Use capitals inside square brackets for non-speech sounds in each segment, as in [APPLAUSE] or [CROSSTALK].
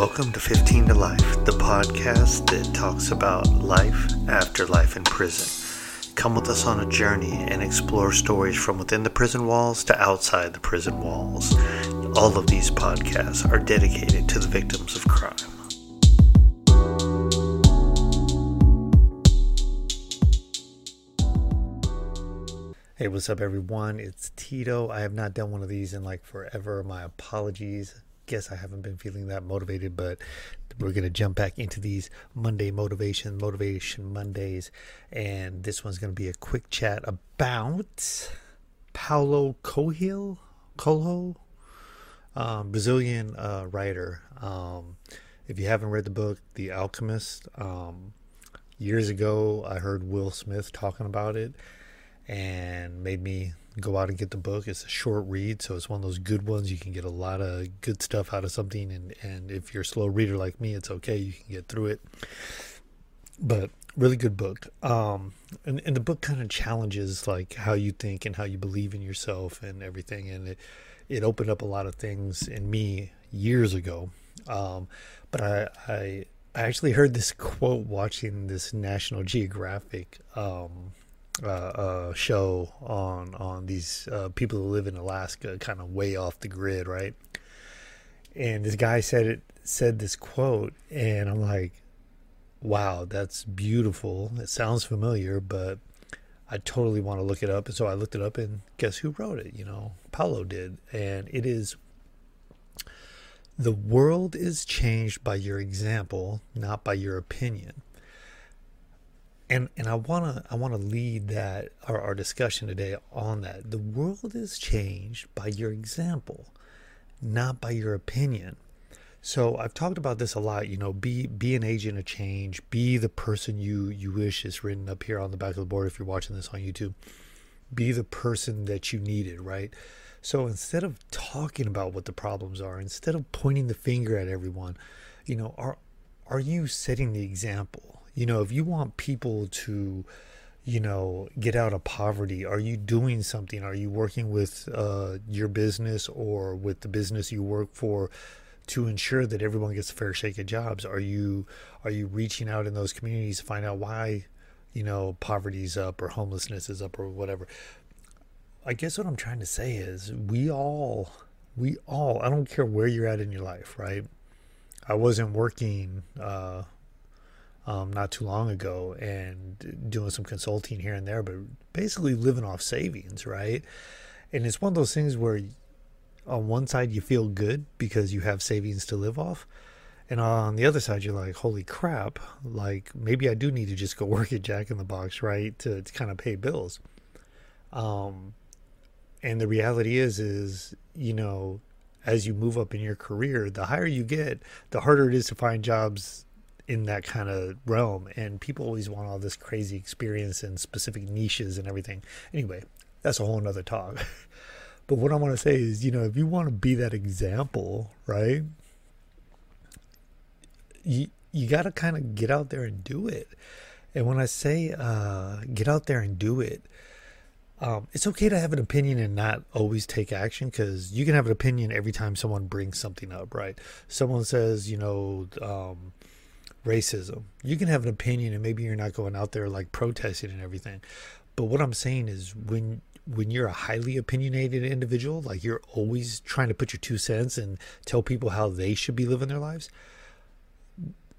Welcome to 15 to Life, the podcast that talks about life after life in prison. Come with us on a journey and explore stories from within the prison walls to outside the prison walls. All of these podcasts are dedicated to the victims of crime. Hey, what's up, everyone? It's Tito. I have not done one of these in like forever. My apologies. Guess I haven't been feeling that motivated, but we're going to jump back into these Monday motivation, motivation Mondays. And this one's going to be a quick chat about Paulo Coelho, Coelho, um, Brazilian uh, writer. Um, if you haven't read the book, The Alchemist, um, years ago I heard Will Smith talking about it and made me go out and get the book. It's a short read, so it's one of those good ones. You can get a lot of good stuff out of something, and, and if you're a slow reader like me, it's okay. You can get through it. But really good book. Um, and, and the book kind of challenges like how you think and how you believe in yourself and everything. And it, it opened up a lot of things in me years ago. Um, but I, I, I actually heard this quote watching this National Geographic um, uh, uh, show on on these uh, people who live in Alaska, kind of way off the grid, right? And this guy said it said this quote, and I'm like, wow, that's beautiful. It sounds familiar, but I totally want to look it up. And so I looked it up, and guess who wrote it? You know, Paulo did, and it is. The world is changed by your example, not by your opinion and and I wanna I wanna lead that our, our discussion today on that. The world is changed by your example, not by your opinion. So I've talked about this a lot. You know, be be an agent of change. Be the person you you wish is written up here on the back of the board. If you're watching this on YouTube, be the person that you needed. Right. So instead of talking about what the problems are, instead of pointing the finger at everyone, you know, are are you setting the example? You know, if you want people to, you know, get out of poverty, are you doing something? Are you working with uh, your business or with the business you work for to ensure that everyone gets a fair shake of jobs? Are you are you reaching out in those communities to find out why, you know, poverty's up or homelessness is up or whatever? I guess what I'm trying to say is we all we all I don't care where you're at in your life, right? I wasn't working uh, um, not too long ago and doing some consulting here and there, but basically living off savings, right? And it's one of those things where on one side you feel good because you have savings to live off. And on the other side, you're like, holy crap, like maybe I do need to just go [LAUGHS] work at Jack in the Box, right? To, to kind of pay bills. Um, and the reality is, is, you know, as you move up in your career, the higher you get, the harder it is to find jobs in that kind of realm. And people always want all this crazy experience and specific niches and everything. Anyway that's a whole nother talk. [LAUGHS] But what i want to say is you know if you want to be that example right you you got to kind of get out there and do it. And when i say uh, get out there and do it um, it's okay to have an opinion and not always take action because you can have an opinion every time someone brings something up, right? Someone says, you know, um, racism. You can have an opinion and maybe you're not going out there like protesting and everything. But what I'm saying is when when you're a highly opinionated individual, like you're always trying to put your two cents and tell people how they should be living their lives,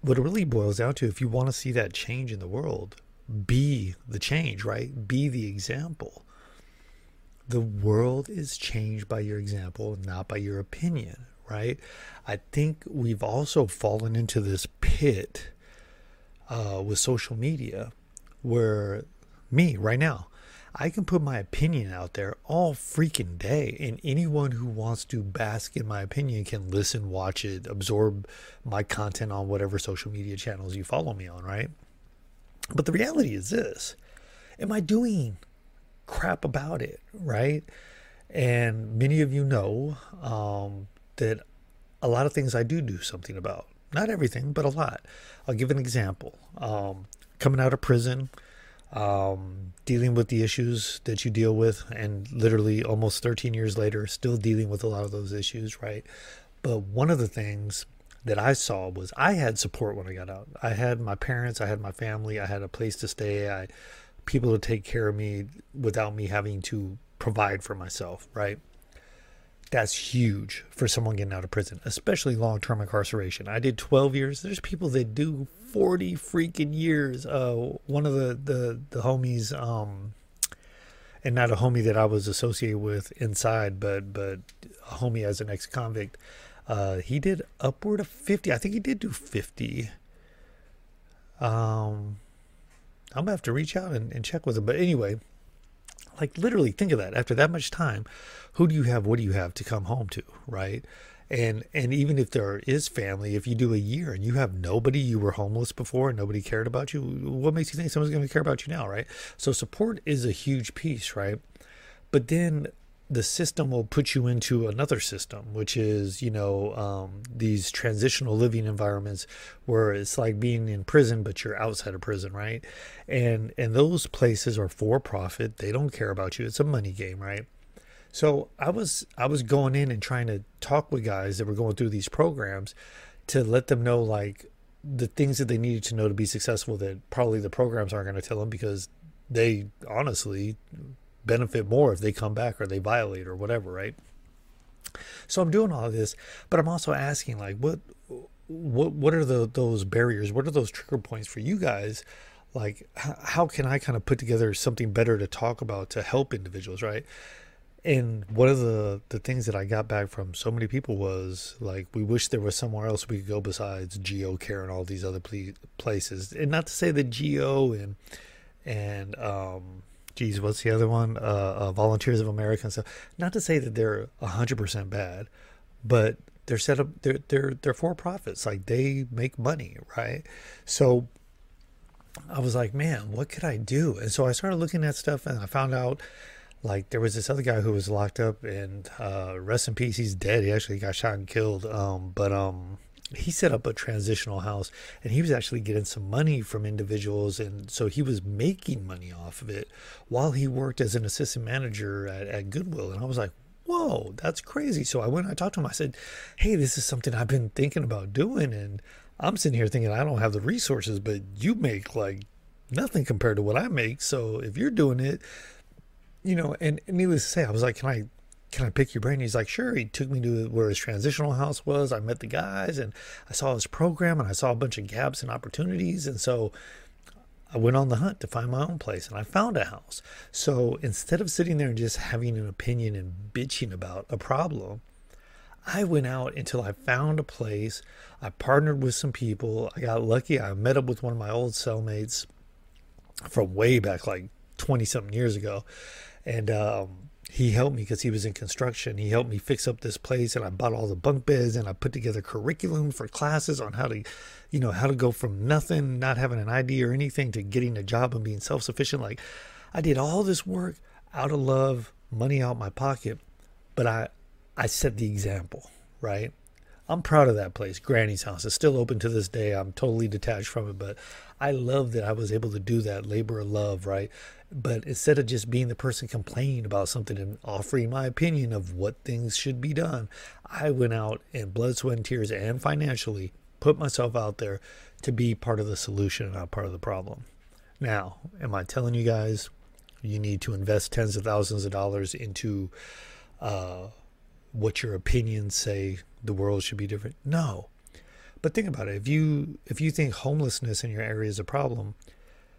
what it really boils down to if you want to see that change in the world, be the change, right? Be the example. The world is changed by your example, not by your opinion, right? I think we've also fallen into this pit uh, with social media where me right now, I can put my opinion out there all freaking day, and anyone who wants to bask in my opinion can listen, watch it, absorb my content on whatever social media channels you follow me on, right? But the reality is this Am I doing crap about it, right? And many of you know um, that a lot of things I do do something about. Not everything, but a lot. I'll give an example. Um, coming out of prison, um, dealing with the issues that you deal with, and literally almost 13 years later, still dealing with a lot of those issues, right? But one of the things that I saw was I had support when I got out. I had my parents, I had my family, I had a place to stay, I people to take care of me without me having to provide for myself, right? That's huge for someone getting out of prison, especially long-term incarceration. I did 12 years. There's people that do 40 freaking years. Uh, one of the the the homies um and not a homie that I was associated with inside, but but a homie as an ex-convict. Uh, he did upward of 50. I think he did do 50. Um, I'm gonna have to reach out and, and check with him. But anyway, like literally think of that. After that much time, who do you have? What do you have to come home to? Right? And and even if there is family, if you do a year and you have nobody, you were homeless before and nobody cared about you, what makes you think someone's going to care about you now, right? So support is a huge piece, right? But then the system will put you into another system, which is, you know, um, these transitional living environments where it's like being in prison, but you're outside of prison, right? And and those places are for profit. They don't care about you. It's a money game, right? So I was I was going in and trying to talk with guys that were going through these programs to let them know like the things that they needed to know to be successful that probably the programs aren't going to tell them because they honestly benefit more if they come back or they violate or whatever, right? So I'm doing all of this, but I'm also asking like what what what are the those barriers? What are those trigger points for you guys? Like how can I kind of put together something better to talk about to help individuals, right? And one of the, the things that I got back from so many people was like, we wish there was somewhere else we could go besides Geo Care and all these other places. And not to say that Geo and and um, geez, what's the other one? Uh, uh, Volunteers of America and stuff. Not to say that they're hundred percent bad, but they're set up. They're they're they're for profits. Like they make money, right? So I was like, man, what could I do? And so I started looking at stuff, and I found out like there was this other guy who was locked up and uh rest in peace he's dead he actually got shot and killed um but um he set up a transitional house and he was actually getting some money from individuals and so he was making money off of it while he worked as an assistant manager at, at goodwill. And i was like whoa that's crazy. So i went i talked to him. I said hey this is something i've been thinking about doing and i'm sitting here thinking i don't have the resources but you make like nothing compared to what i make. So if you're doing it you know, and, and needless to say, I was like, can I can I pick your brain? He's like, sure. He took me to where his transitional house was. I met the guys and I saw his program and I saw a bunch of gaps and opportunities. And so I went on the hunt to find my own place and I found a house. So instead of sitting there and just having an opinion and bitching about a problem, I went out until I found a place. I partnered with some people. I got lucky. I met up with one of my old cellmates from way back, like 20 something years ago and um, he helped me because he was in construction. He helped me fix up this place, and I bought all the bunk beds, and I put together curriculum for classes on how to, you know, how to go from nothing, not having an idea or anything, to getting a job and being self sufficient. Like, I did all this work out of love, money out my pocket, but I, I set the example, right? I'm proud of that place. Granny's house is still open to this day. I'm totally detached from it, but I love that I was able to do that labor of love, right? But instead of just being the person complaining about something and offering my opinion of what things should be done, I went out and blood, sweat, and tears and financially put myself out there to be part of the solution not part of the problem. Now, am I telling you guys you need to invest tens of thousands of dollars into uh, what your opinions say the world should be different? No. But think about it. If you if you think homelessness in your area is a problem,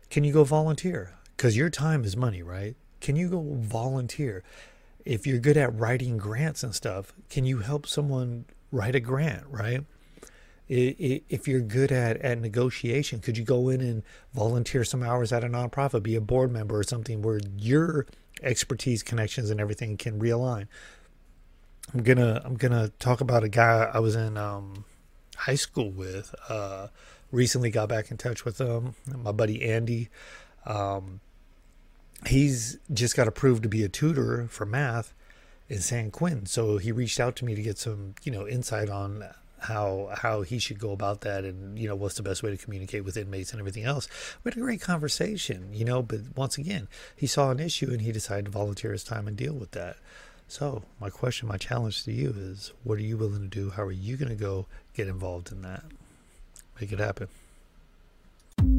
can you go volunteer? because your time is money, right? Can you go volunteer? If you're good at writing grants and stuff, can you help someone write a grant, right? If you're good at, at negotiation, could you go in and volunteer some hours at a nonprofit, be a board member or something where your expertise, connections, and everything can realign? I'm gonna I'm gonna talk about a guy I was in um, high school with. Uh, recently got back in touch with him. My buddy Andy. Um, he's just got approved to be a tutor for math in San Quentin. So he reached out to me to get some, you know, insight on how how he should go about that and you know what's the best way to communicate with inmates and everything else. We had a great conversation, you know, but once again, he saw an issue and he decided to volunteer his time and deal with that. So, my question, my challenge to you is what are you willing to do? How are you going to go get involved in that? Make it happen.